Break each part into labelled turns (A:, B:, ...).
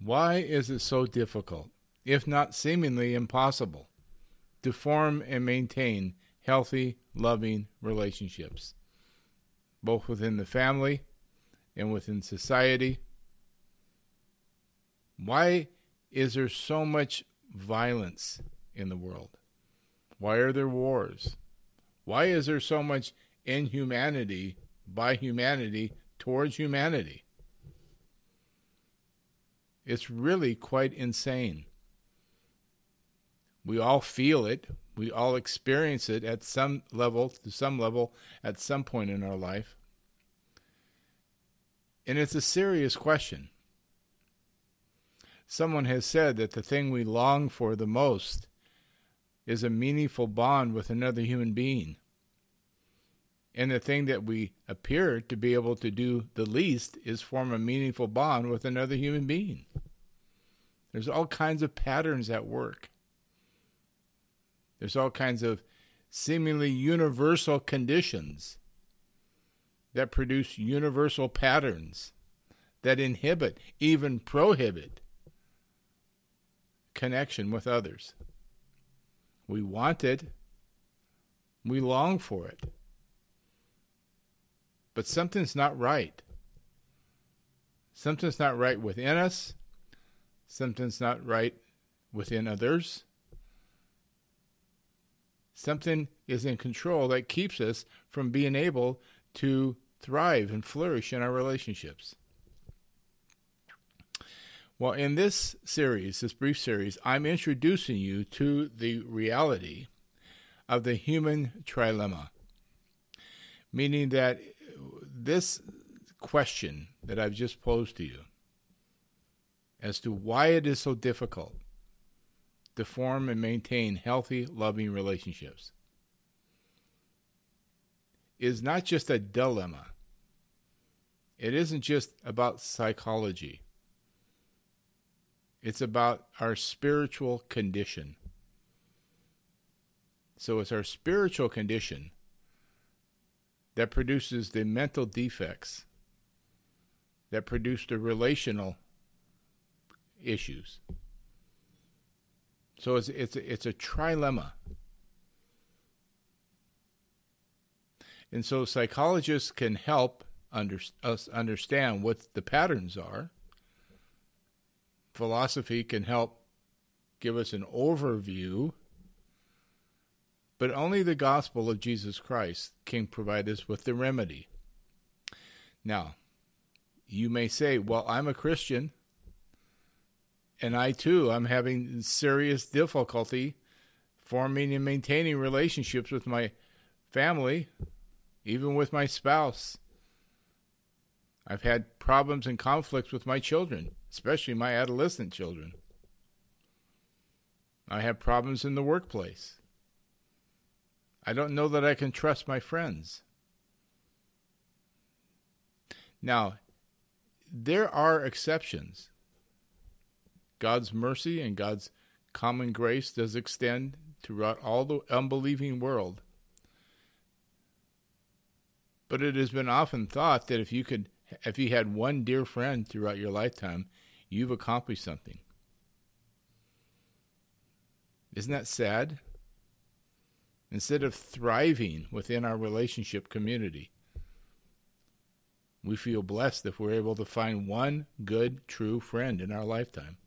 A: Why is it so difficult, if not seemingly impossible, to form and maintain healthy, loving relationships, both within the family and within society? Why is there so much violence in the world? Why are there wars? Why is there so much inhumanity by humanity towards humanity? It's really quite insane. We all feel it. We all experience it at some level, to some level, at some point in our life. And it's a serious question. Someone has said that the thing we long for the most is a meaningful bond with another human being. And the thing that we appear to be able to do the least is form a meaningful bond with another human being. There's all kinds of patterns at work. There's all kinds of seemingly universal conditions that produce universal patterns that inhibit, even prohibit, connection with others. We want it, we long for it. But something's not right. Something's not right within us, something's not right within others. Something is in control that keeps us from being able to thrive and flourish in our relationships. Well, in this series, this brief series, I'm introducing you to the reality of the human trilemma, meaning that this question that I've just posed to you as to why it is so difficult to form and maintain healthy, loving relationships is not just a dilemma. It isn't just about psychology. It's about our spiritual condition. So it's our spiritual condition that produces the mental defects that produce the relational issues. So it's it's it's a trilemma. And so psychologists can help under, us understand what the patterns are. Philosophy can help give us an overview. But only the gospel of Jesus Christ can provide us with the remedy. Now, you may say, well, I'm a Christian and I too I'm having serious difficulty forming and maintaining relationships with my family, even with my spouse. I've had problems and conflicts with my children, especially my adolescent children. I have problems in the workplace. I don't know that I can trust my friends. Now, there are exceptions. God's mercy and God's common grace does extend throughout all the unbelieving world. But it has been often thought that if you could if you had one dear friend throughout your lifetime, you've accomplished something. Isn't that sad? Instead of thriving within our relationship community, we feel blessed if we're able to find one good, true friend in our lifetime.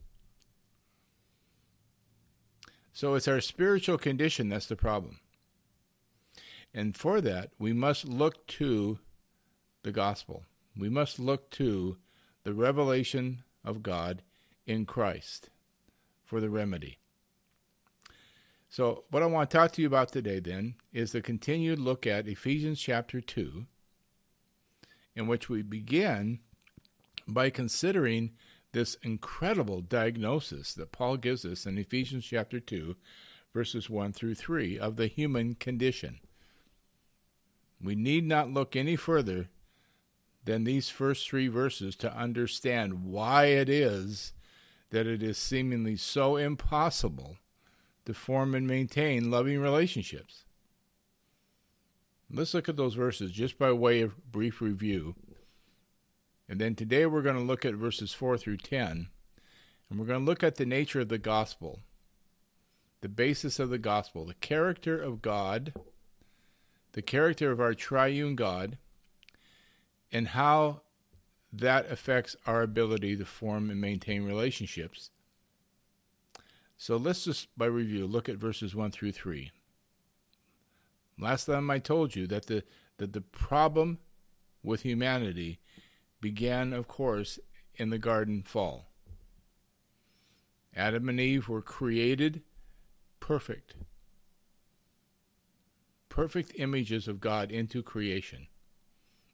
A: So it's our spiritual condition that's the problem. And for that, we must look to the gospel. We must look to the revelation of God in Christ for the remedy. So, what I want to talk to you about today then is the continued look at Ephesians chapter 2, in which we begin by considering this incredible diagnosis that Paul gives us in Ephesians chapter 2, verses 1 through 3 of the human condition. We need not look any further than these first three verses to understand why it is that it is seemingly so impossible to form and maintain loving relationships. Let's look at those verses just by way of brief review and then today we're going to look at verses 4 through 10. And we're going to look at the nature of the gospel, the basis of the gospel, the character of God, the character of our triune God, and how that affects our ability to form and maintain relationships. So let's just, by review, look at verses 1 through 3. Last time I told you that the, that the problem with humanity began, of course, in the garden fall. Adam and Eve were created perfect, perfect images of God into creation,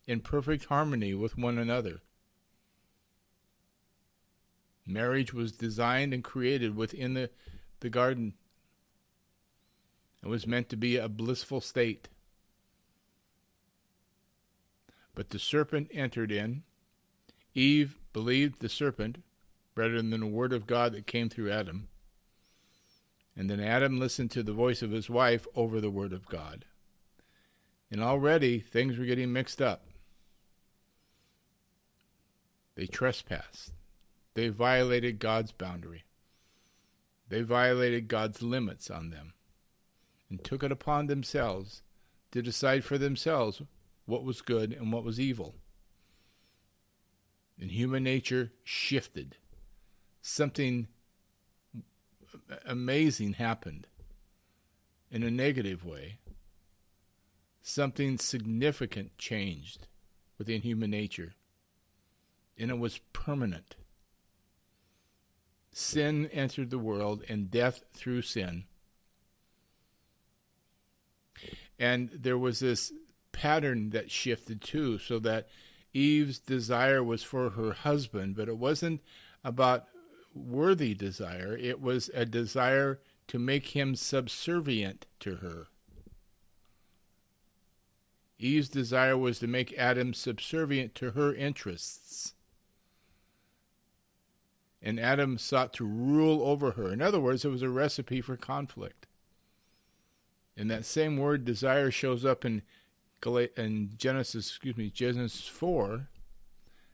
A: in perfect harmony with one another. Marriage was designed and created within the, the garden. It was meant to be a blissful state. But the serpent entered in. Eve believed the serpent rather than the word of God that came through Adam. And then Adam listened to the voice of his wife over the word of God. And already things were getting mixed up. They trespassed. They violated God's boundary. They violated God's limits on them and took it upon themselves to decide for themselves what was good and what was evil. And human nature shifted. Something amazing happened in a negative way. Something significant changed within human nature, and it was permanent. Sin entered the world, and death through sin. And there was this pattern that shifted too, so that Eve's desire was for her husband, but it wasn't about worthy desire, it was a desire to make him subservient to her. Eve's desire was to make Adam subservient to her interests and Adam sought to rule over her. In other words, it was a recipe for conflict. And that same word desire shows up in in Genesis, excuse me, Genesis 4,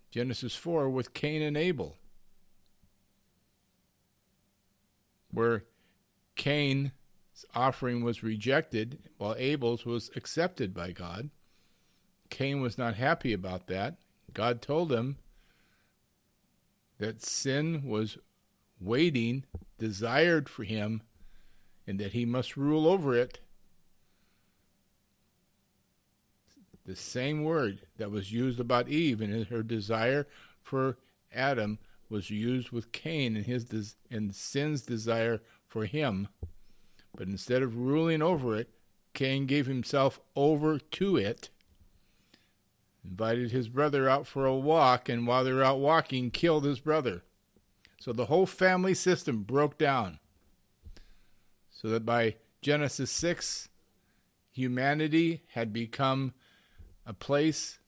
A: Genesis 4 with Cain and Abel. Where Cain's offering was rejected while Abel's was accepted by God. Cain was not happy about that. God told him that sin was waiting, desired for him, and that he must rule over it. The same word that was used about Eve and her desire for Adam was used with Cain and his des- and sin's desire for him. But instead of ruling over it, Cain gave himself over to it invited his brother out for a walk, and while they were out walking, killed his brother. So the whole family system broke down. So that by Genesis 6, humanity had become a place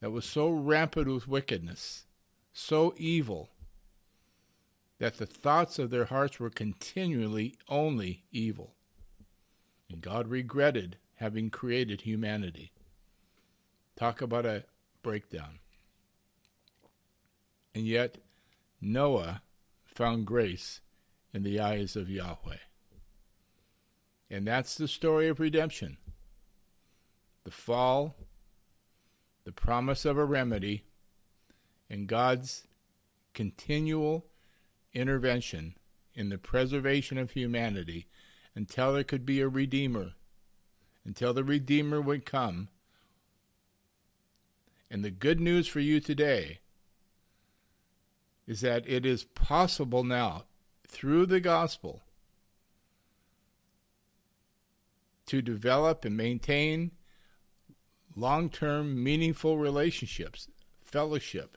A: that was so rampant with wickedness, so evil, that the thoughts of their hearts were continually only evil. And God regretted having created humanity. Talk about a breakdown. And yet, Noah found grace in the eyes of Yahweh. And that's the story of redemption the fall, the promise of a remedy, and God's continual intervention in the preservation of humanity until there could be a Redeemer, until the Redeemer would come and the good news for you today is that it is possible now, through the gospel, to develop and maintain long term, meaningful relationships, fellowship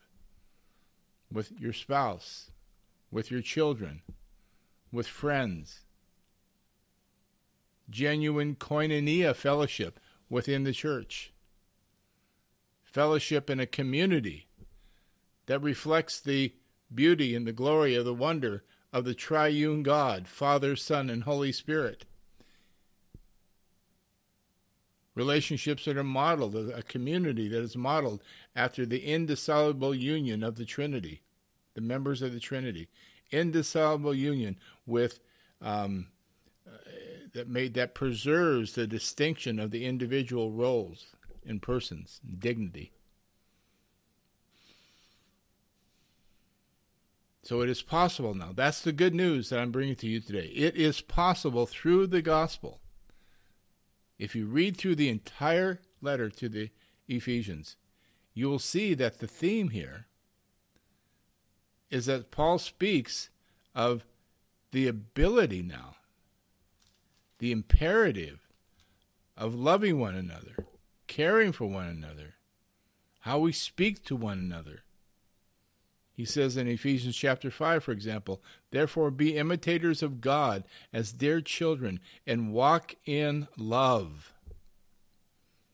A: with your spouse, with your children, with friends, genuine koinonia fellowship within the church fellowship in a community that reflects the beauty and the glory of the wonder of the triune God, Father, Son, and Holy Spirit. Relationships that are modeled, a community that is modeled after the indissoluble union of the Trinity. the members of the Trinity, indissoluble union with um, uh, that made that preserves the distinction of the individual roles in persons, dignity. So it is possible now. That's the good news that I'm bringing to you today. It is possible through the gospel. If you read through the entire letter to the Ephesians, you will see that the theme here is that Paul speaks of the ability now, the imperative of loving one another, caring for one another, how we speak to one another. He says in Ephesians chapter 5, for example, Therefore be imitators of God as dear children, and walk in love,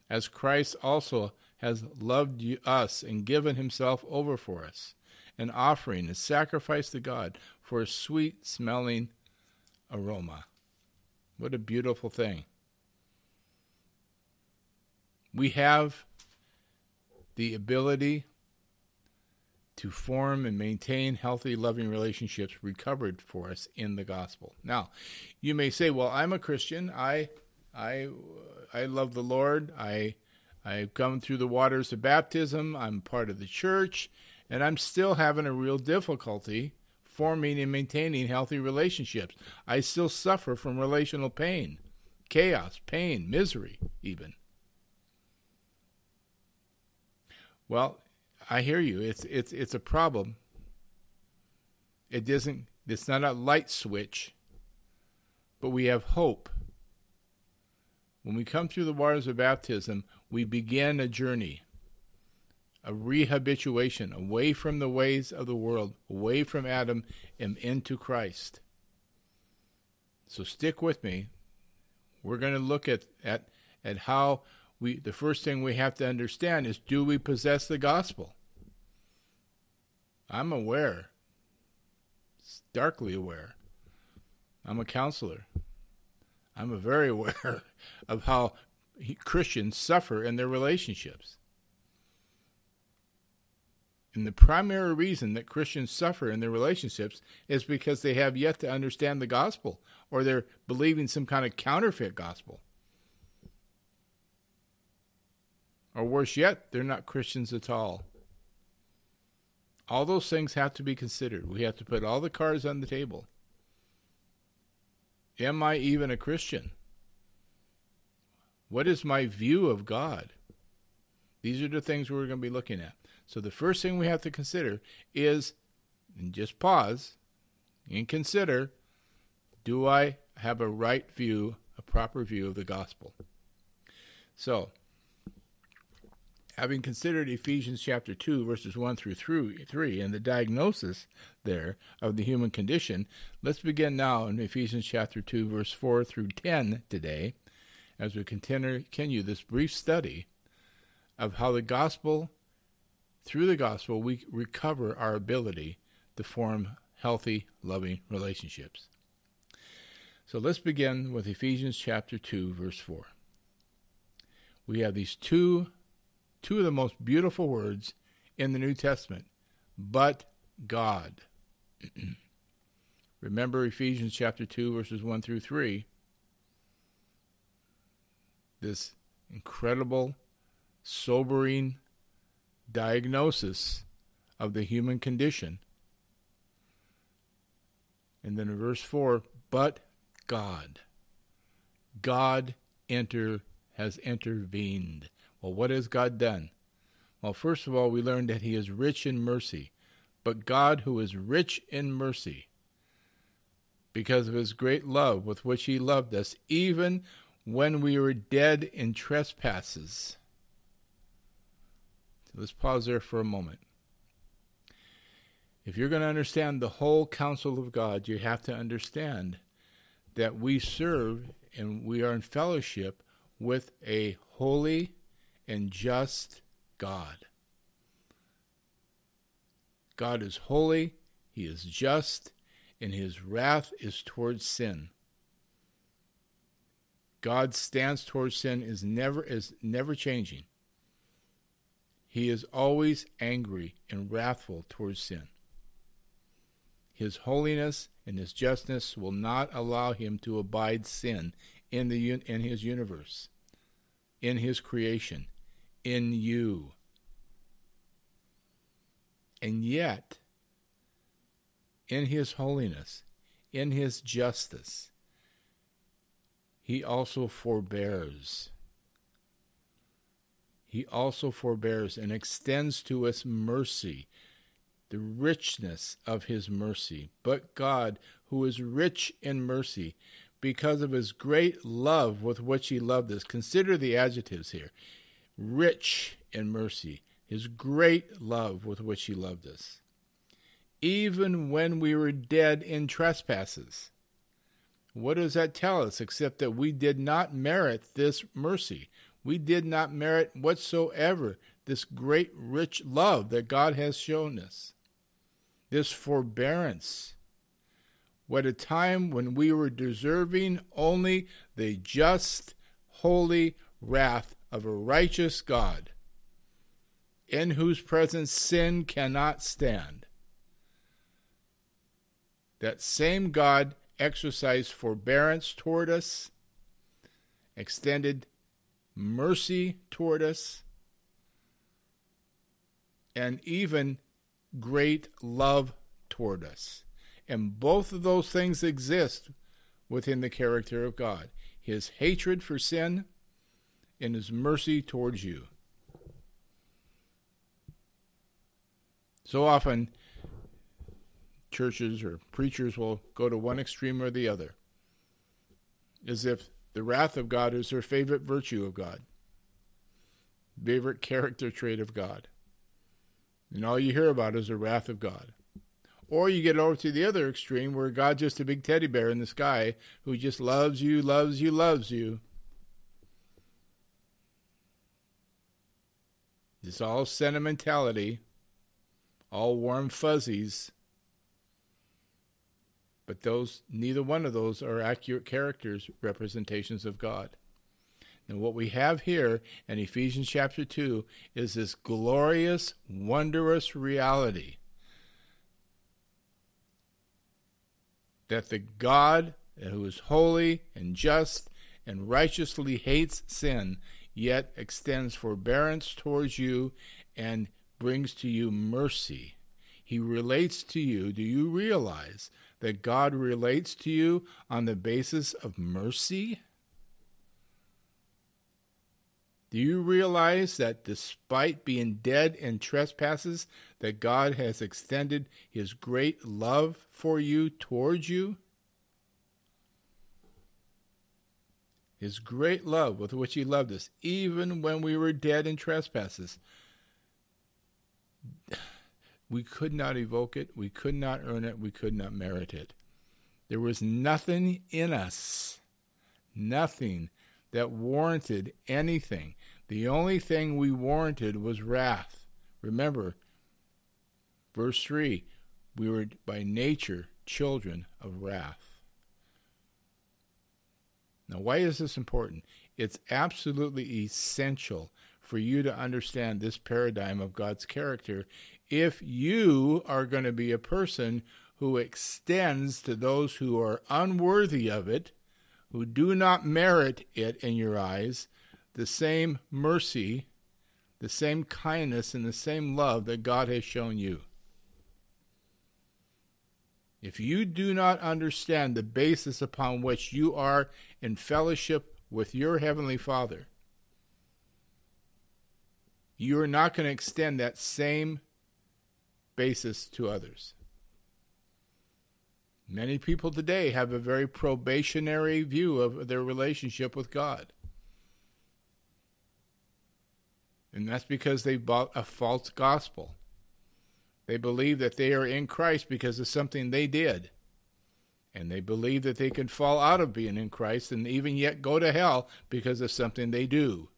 A: as Christ also has loved us and given himself over for us, an offering, a sacrifice to God for a sweet smelling aroma. What a beautiful thing. We have the ability to form and maintain healthy, loving relationships recovered for us in the gospel. Now, you may say, "Well, I'm a Christian. I, I, I love the Lord. I I've come through the waters of baptism. I'm part of the church, and I'm still having a real difficulty forming and maintaining healthy relationships. I still suffer from relational pain, chaos, pain, misery, even. Well, I hear you. It's it's it's a problem. It doesn't it's not a light switch, but we have hope. When we come through the waters of baptism, we begin a journey, a rehabituation away from the ways of the world, away from Adam, and into Christ. So stick with me. We're going to look at, at, at how we, the first thing we have to understand is do we possess the gospel? I'm aware, darkly aware. I'm a counselor. I'm very aware of how Christians suffer in their relationships. And the primary reason that Christians suffer in their relationships is because they have yet to understand the gospel or they're believing some kind of counterfeit gospel. Or worse yet, they're not Christians at all. All those things have to be considered. We have to put all the cards on the table. Am I even a Christian? What is my view of God? These are the things we're going to be looking at. So the first thing we have to consider is, and just pause and consider, do I have a right view, a proper view of the gospel? So, having considered Ephesians chapter 2, verses 1 through 3, and the diagnosis there of the human condition, let's begin now in Ephesians chapter 2, verse 4 through 10 today, as we continue this brief study of how the gospel, through the gospel, we recover our ability to form healthy, loving relationships. So let's begin with Ephesians chapter 2, verse 4. We have these two two of the most beautiful words in the New Testament, but God. Remember Ephesians chapter 2, verses 1 through 3. This incredible, sobering diagnosis of the human condition. And then in verse 4, but God. God enter has intervened. Well, what has God done? Well, first of all, we learned that He is rich in mercy. But God, who is rich in mercy, because of His great love with which He loved us, even when we were dead in trespasses. So let's pause there for a moment. If you're going to understand the whole counsel of God, you have to understand that we serve and we are in fellowship with a holy and just God. God is holy, He is just, and His wrath is towards sin. God's stance towards sin is never is never changing. He is always angry and wrathful towards sin. His holiness and his justness will not allow him to abide sin in the in his universe, in his creation, in you. And yet, in his holiness, in his justice, he also forbears. He also forbears and extends to us mercy, the richness of his mercy. But God, who is rich in mercy, because of his great love with which he loved us, consider the adjectives here rich in mercy, his great love with which he loved us. Even when we were dead in trespasses. What does that tell us except that we did not merit this mercy? We did not merit whatsoever this great rich love that God has shown us, this forbearance. What a time when we were deserving only the just, holy wrath of a righteous God, in whose presence sin cannot stand. That same God exercised forbearance toward us, extended mercy toward us, and even great love toward us. And both of those things exist within the character of God his hatred for sin and his mercy towards you. So often, churches or preachers will go to one extreme or the other, as if the wrath of God is their favorite virtue of God, favorite character trait of God. And all you hear about is the wrath of God. Or you get over to the other extreme where God's just a big teddy bear in the sky who just loves you, loves you, loves you. It's all sentimentality, all warm fuzzies. But those neither one of those are accurate characters representations of God. And what we have here in Ephesians chapter 2 is this glorious, wondrous reality that the God who is holy and just and righteously hates sin, yet extends forbearance towards you and brings to you mercy. He relates to you. Do you realize that God relates to you on the basis of mercy? Do you realize that despite being dead in trespasses, that God has extended his great love for you towards you? His great love with which he loved us, even when we were dead in trespasses. We could not evoke it, we could not earn it, we could not merit it. There was nothing in us, nothing that warranted anything. The only thing we warranted was wrath. Remember, verse 3 we were by nature children of wrath. Now, why is this important? It's absolutely essential for you to understand this paradigm of God's character if you are going to be a person who extends to those who are unworthy of it, who do not merit it in your eyes, the same mercy, the same kindness, and the same love that God has shown you. If you do not understand the basis upon which you are in fellowship with your Heavenly Father, you are not going to extend that same basis to others. Many people today have a very probationary view of their relationship with God. And that's because they bought a false gospel. They believe that they are in Christ because of something they did. And they believe that they can fall out of being in Christ and even yet go to hell because of something they do.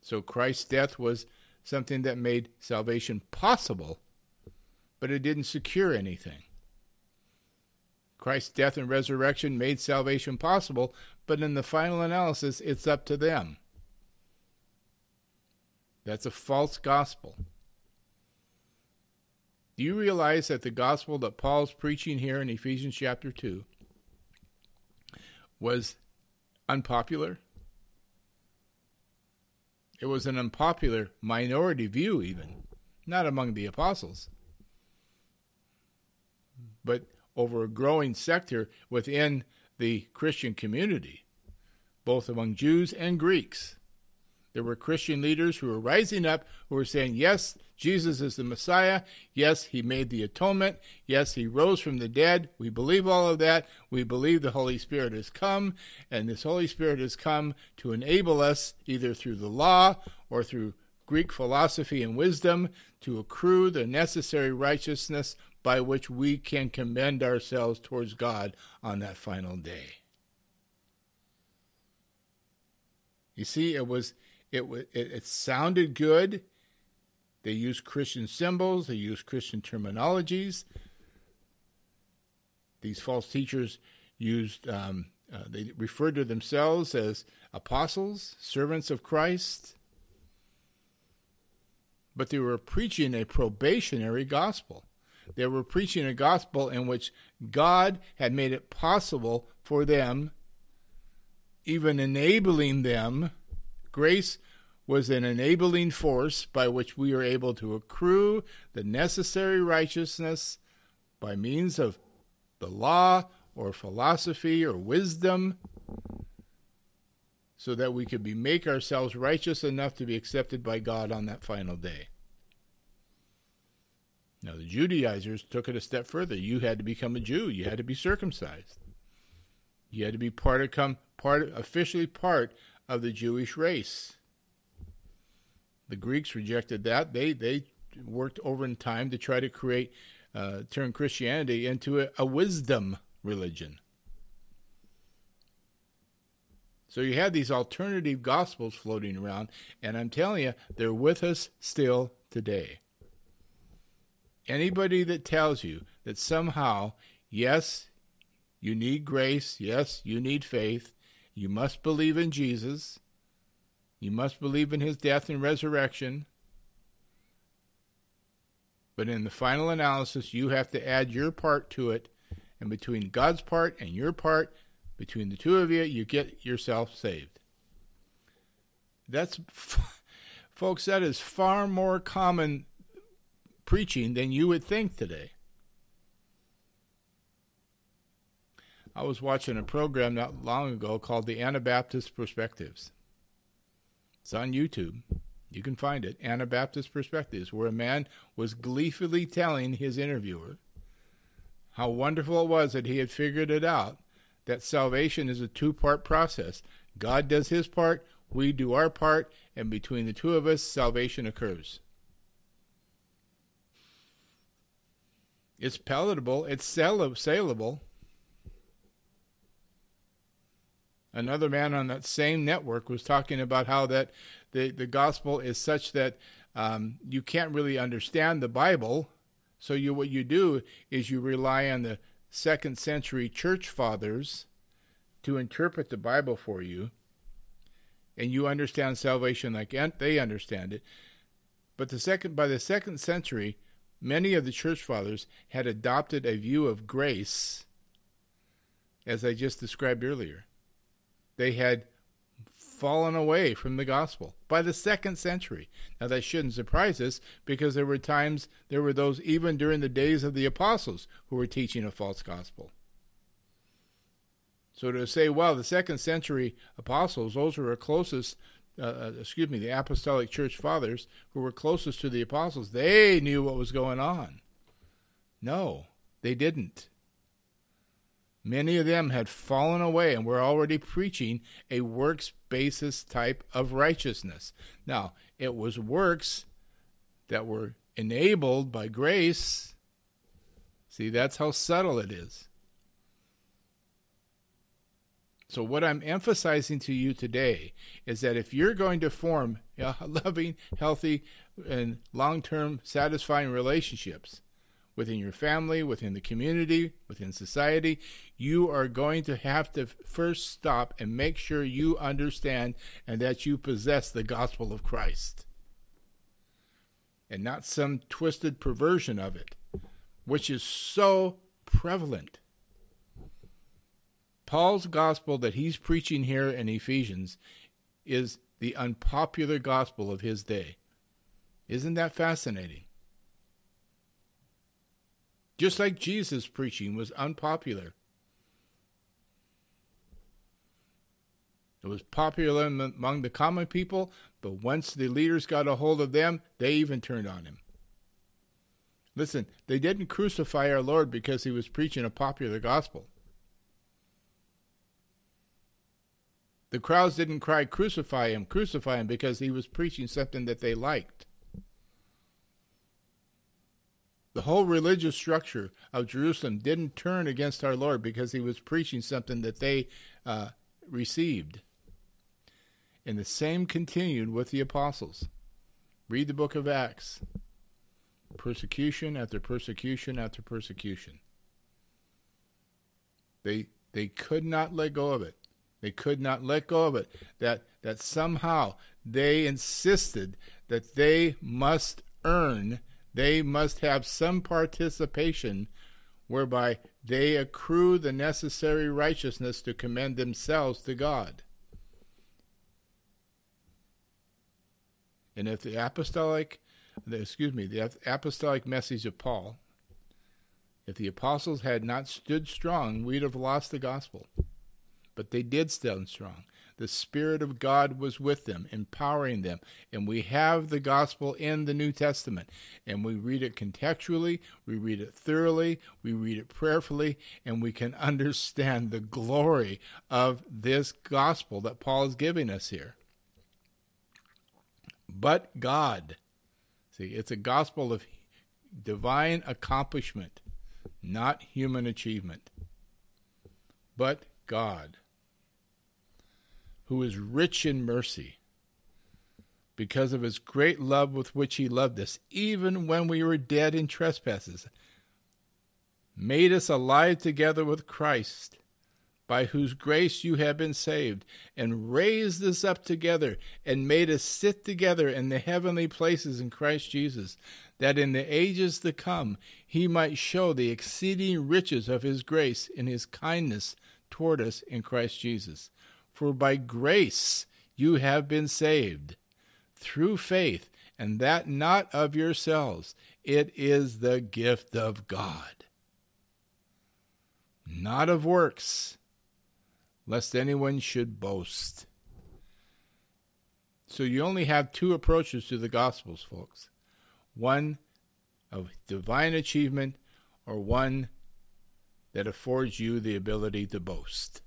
A: So Christ's death was something that made salvation possible, but it didn't secure anything. Christ's death and resurrection made salvation possible, but in the final analysis, it's up to them. That's a false gospel. Do you realize that the gospel that Paul's preaching here in Ephesians chapter 2 was unpopular? It was an unpopular minority view, even, not among the apostles, but over a growing sector within the Christian community, both among Jews and Greeks. There were Christian leaders who were rising up who were saying, Yes, Jesus is the Messiah. Yes, he made the atonement. Yes, he rose from the dead. We believe all of that. We believe the Holy Spirit has come, and this Holy Spirit has come to enable us, either through the law or through Greek philosophy and wisdom, to accrue the necessary righteousness by which we can commend ourselves towards God on that final day. You see, it was it it, it sounded good. They used Christian symbols. They used Christian terminologies. These false teachers used. Um, uh, they referred to themselves as apostles, servants of Christ. But they were preaching a probationary gospel. They were preaching a gospel in which God had made it possible for them, even enabling them Grace was an enabling force by which we are able to accrue the necessary righteousness by means of the law or philosophy or wisdom so that we could be make ourselves righteous enough to be accepted by God on that final day. Now the Judaizers took it a step further. You had to become a Jew. You had to be circumcised. You had to be part of come part officially part of the Jewish race. The Greeks rejected that. They they worked over in time to try to create uh, turn Christianity into a, a wisdom religion. So you have these alternative gospels floating around, and I'm telling you, they're with us still today. Anybody that tells you that somehow, yes, you need grace, yes, you need faith, you must believe in Jesus. You must believe in his death and resurrection. But in the final analysis, you have to add your part to it. And between God's part and your part, between the two of you, you get yourself saved. That's, folks, that is far more common preaching than you would think today. I was watching a program not long ago called the Anabaptist Perspectives. It's on YouTube. You can find it, Anabaptist Perspectives, where a man was gleefully telling his interviewer how wonderful it was that he had figured it out that salvation is a two part process. God does his part, we do our part, and between the two of us, salvation occurs. It's palatable, it's saleable, Another man on that same network was talking about how that the, the gospel is such that um, you can't really understand the Bible. So you what you do is you rely on the second century church fathers to interpret the Bible for you, and you understand salvation like they understand it. But the second by the second century, many of the church fathers had adopted a view of grace, as I just described earlier they had fallen away from the gospel by the second century. Now, that shouldn't surprise us because there were times, there were those even during the days of the apostles who were teaching a false gospel. So to say, well, the second century apostles, those who were closest, uh, uh, excuse me, the apostolic church fathers who were closest to the apostles, they knew what was going on. No, they didn't. Many of them had fallen away and were already preaching a works basis type of righteousness. Now, it was works that were enabled by grace. See, that's how subtle it is. So, what I'm emphasizing to you today is that if you're going to form loving, healthy, and long term satisfying relationships, within your family, within the community, within society, you are going to have to first stop and make sure you understand and that you possess the gospel of Christ. and not some twisted perversion of it, which is so prevalent. Paul's gospel that he's preaching here in Ephesians is the unpopular gospel of his day. Isn't that fascinating? Just like Jesus' preaching was unpopular. It was popular among the common people, but once the leaders got a hold of them, they even turned on him. Listen, they didn't crucify our Lord because he was preaching a popular gospel. The crowds didn't cry, Crucify him, crucify him, because he was preaching something that they liked. The whole religious structure of Jerusalem didn't turn against our Lord because he was preaching something that they uh, received. And the same continued with the apostles. Read the book of Acts. Persecution after persecution after persecution. They they could not let go of it. They could not let go of it. That that somehow they insisted that they must earn they must have some participation whereby they accrue the necessary righteousness to commend themselves to God. And if the apostolic, excuse me, the apostolic message of Paul, if the apostles had not stood strong, we'd have lost the gospel. But they did stand strong. The Spirit of God was with them, empowering them. And we have the gospel in the New Testament. And we read it contextually, we read it thoroughly, we read it prayerfully, and we can understand the glory of this gospel that Paul is giving us here. But God. See, it's a gospel of divine accomplishment, not human achievement. But God who is rich in mercy, because of his great love with which he loved us, even when we were dead in trespasses, made us alive together with Christ, by whose grace you have been saved, and raised us up together, and made us sit together in the heavenly places in Christ Jesus, that in the ages to come he might show the exceeding riches of his grace in his kindness toward us in Christ Jesus. For by grace you have been saved through faith, and that not of yourselves. It is the gift of God, not of works, lest anyone should boast. So you only have two approaches to the Gospels, folks one of divine achievement, or one that affords you the ability to boast.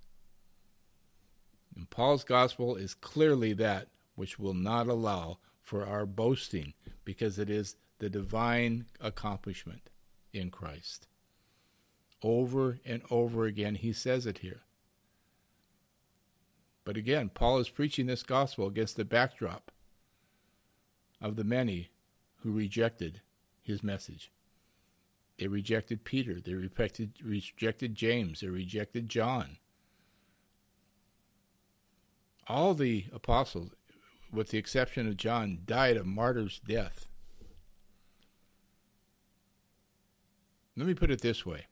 A: And Paul's gospel is clearly that which will not allow for our boasting because it is the divine accomplishment in Christ. Over and over again, he says it here. But again, Paul is preaching this gospel against the backdrop of the many who rejected his message. They rejected Peter, they rejected, rejected James, they rejected John all the apostles, with the exception of John, died a martyr's death. Let me put it this way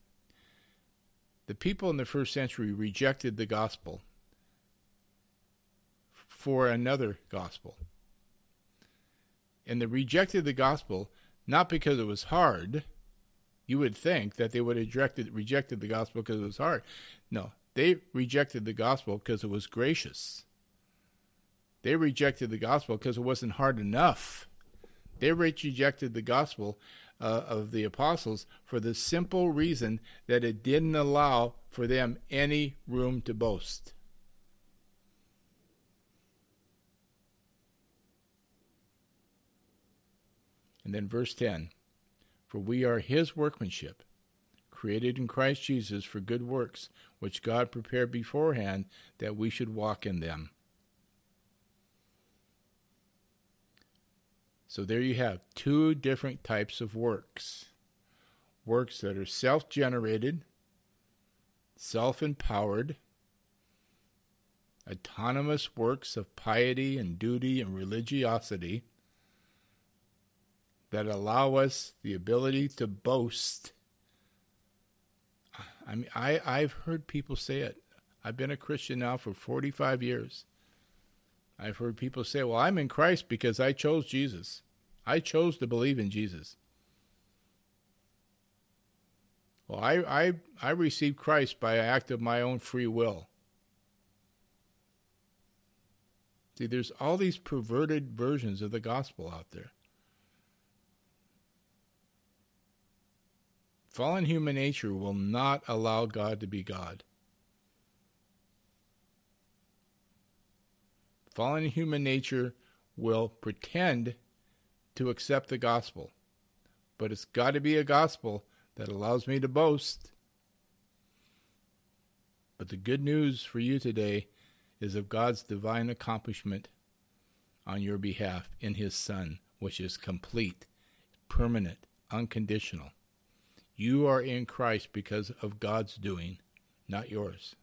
A: the people in the first century rejected the gospel for another gospel. And they rejected the gospel not because it was hard. You would think that they would have rejected, rejected the gospel because it was hard. No, they rejected the gospel because it was gracious. They rejected the gospel because it wasn't hard enough. They rejected the gospel uh, of the apostles for the simple reason that it didn't allow for them any room to boast. And then verse 10 For we are his workmanship, created in Christ Jesus for good works, which God prepared beforehand that we should walk in them. So there you have two different types of works works that are self generated, self empowered, autonomous works of piety and duty and religiosity that allow us the ability to boast. I mean, I, I've heard people say it. I've been a Christian now for 45 years. I've heard people say, well, I'm in Christ because I chose Jesus. I chose to believe in Jesus. Well, I, I, I received Christ by act of my own free will. See, there's all these perverted versions of the gospel out there. Fallen human nature will not allow God to be God. Fallen human nature will pretend to accept the gospel, but it's got to be a gospel that allows me to boast. But the good news for you today is of God's divine accomplishment on your behalf in His Son, which is complete, permanent, unconditional. You are in Christ because of God's doing, not yours.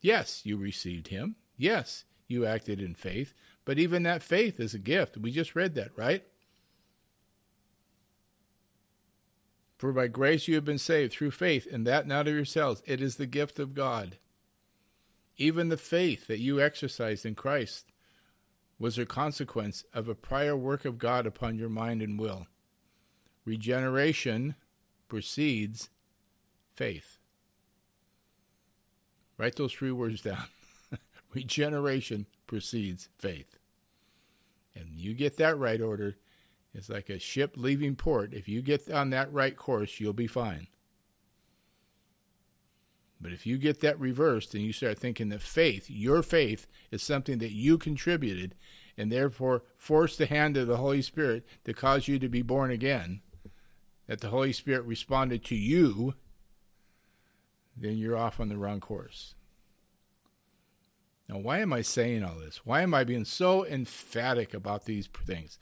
A: Yes, you received Him. Yes, you acted in faith, but even that faith is a gift. We just read that, right? For by grace you have been saved through faith, and that not of yourselves. It is the gift of God. Even the faith that you exercised in Christ was a consequence of a prior work of God upon your mind and will. Regeneration precedes faith. Write those three words down. Regeneration precedes faith. And you get that right order, it's like a ship leaving port. If you get on that right course, you'll be fine. But if you get that reversed and you start thinking that faith, your faith, is something that you contributed and therefore force the hand of the Holy Spirit to cause you to be born again, that the Holy Spirit responded to you, then you're off on the wrong course. Now, why am I saying all this? Why am I being so emphatic about these things?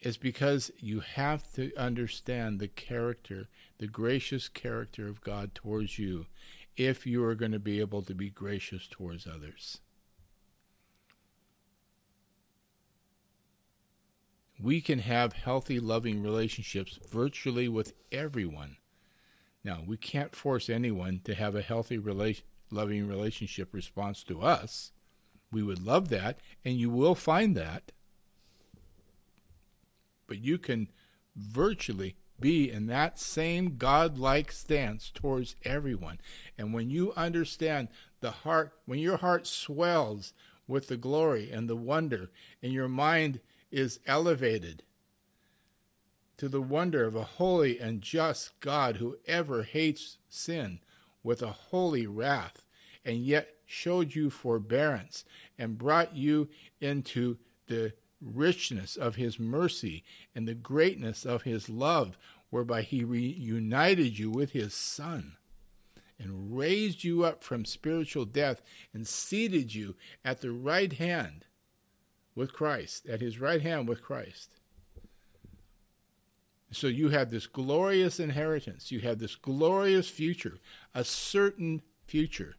A: It's because you have to understand the character, the gracious character of God towards you if you are going to be able to be gracious towards others. We can have healthy, loving relationships virtually with everyone. Now, we can't force anyone to have a healthy, rela- loving relationship response to us. We would love that, and you will find that. But you can virtually be in that same godlike stance towards everyone. And when you understand the heart, when your heart swells with the glory and the wonder, and your mind is elevated to the wonder of a holy and just God who ever hates sin with a holy wrath, and yet showed you forbearance and brought you into the richness of his mercy and the greatness of his love, whereby he reunited you with his Son and raised you up from spiritual death and seated you at the right hand with Christ, at his right hand with Christ. So you have this glorious inheritance, you have this glorious future, a certain future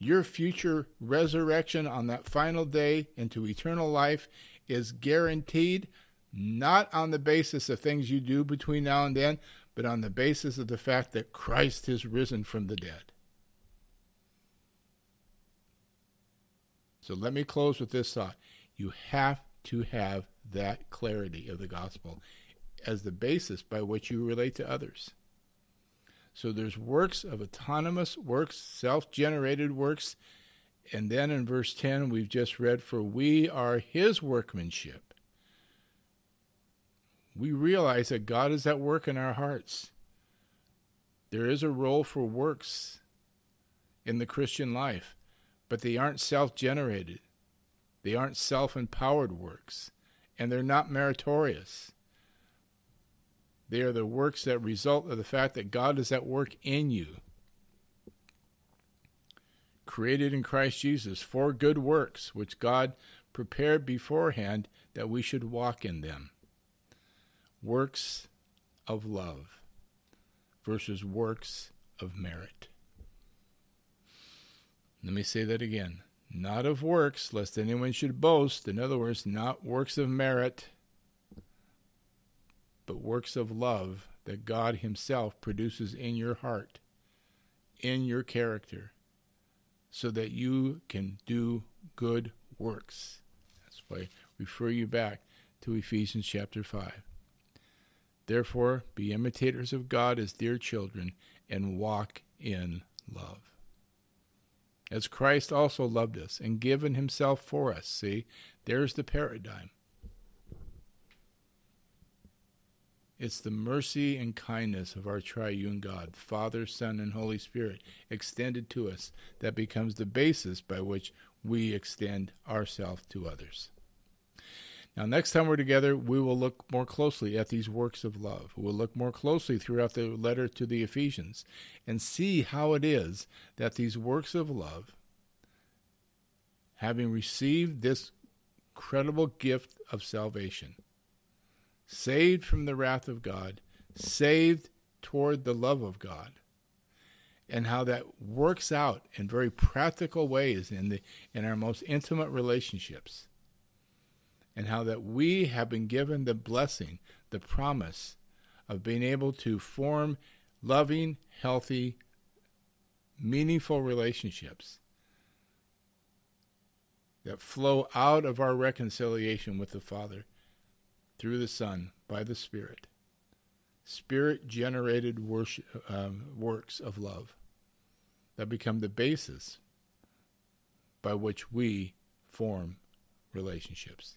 A: your future resurrection on that final day into eternal life is guaranteed not on the basis of things you do between now and then, but on the basis of the fact that Christ has risen from the dead. So let me close with this thought. You have to have that clarity of the gospel as the basis by which you relate to others. So there's works of autonomous works, self generated works. And then in verse 10, we've just read, For we are his workmanship. We realize that God is at work in our hearts. There is a role for works in the Christian life, but they aren't self generated, they aren't self empowered works, and they're not meritorious. They are the works that result of the fact that God is at work in you. Created in Christ Jesus for good works, which God prepared beforehand that we should walk in them. Works of love versus works of merit. Let me say that again. Not of works, lest anyone should boast. In other words, not works of merit but works of love that God Himself produces in your heart, in your character, so that you can do good works. That's why I refer you back to Ephesians chapter 5. Therefore, be imitators of God as dear children and walk in love. As Christ also loved us and given himself for us. See, there's the paradigm. It's the mercy and kindness of our triune God, Father, Son, and Holy Spirit, extended to us, that becomes the basis by which we extend ourselves to others. Now, next time we're together, we will look more closely at these works of love. We'll look more closely throughout the letter to the Ephesians and see how it is that these works of love, having received this incredible gift of salvation, saved from the wrath of God, saved toward the love of God, and how that works out in very practical ways in the in our most intimate relationships. And how that we have been given the blessing the promise of being able to form loving healthy meaningful relationships that flow out of our reconciliation with the Father through the Son by the Spirit. Spirit generated um, works of love that become the basis by which we form relationships.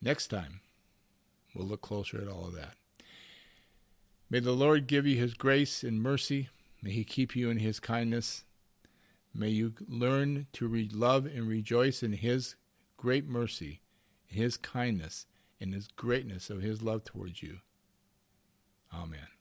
A: Next time, we'll look closer at all of that. May the Lord give you his grace and mercy. May he keep you in his kindness. May you learn to love and rejoice in his great mercy his kindness and his greatness of his love towards you. Amen.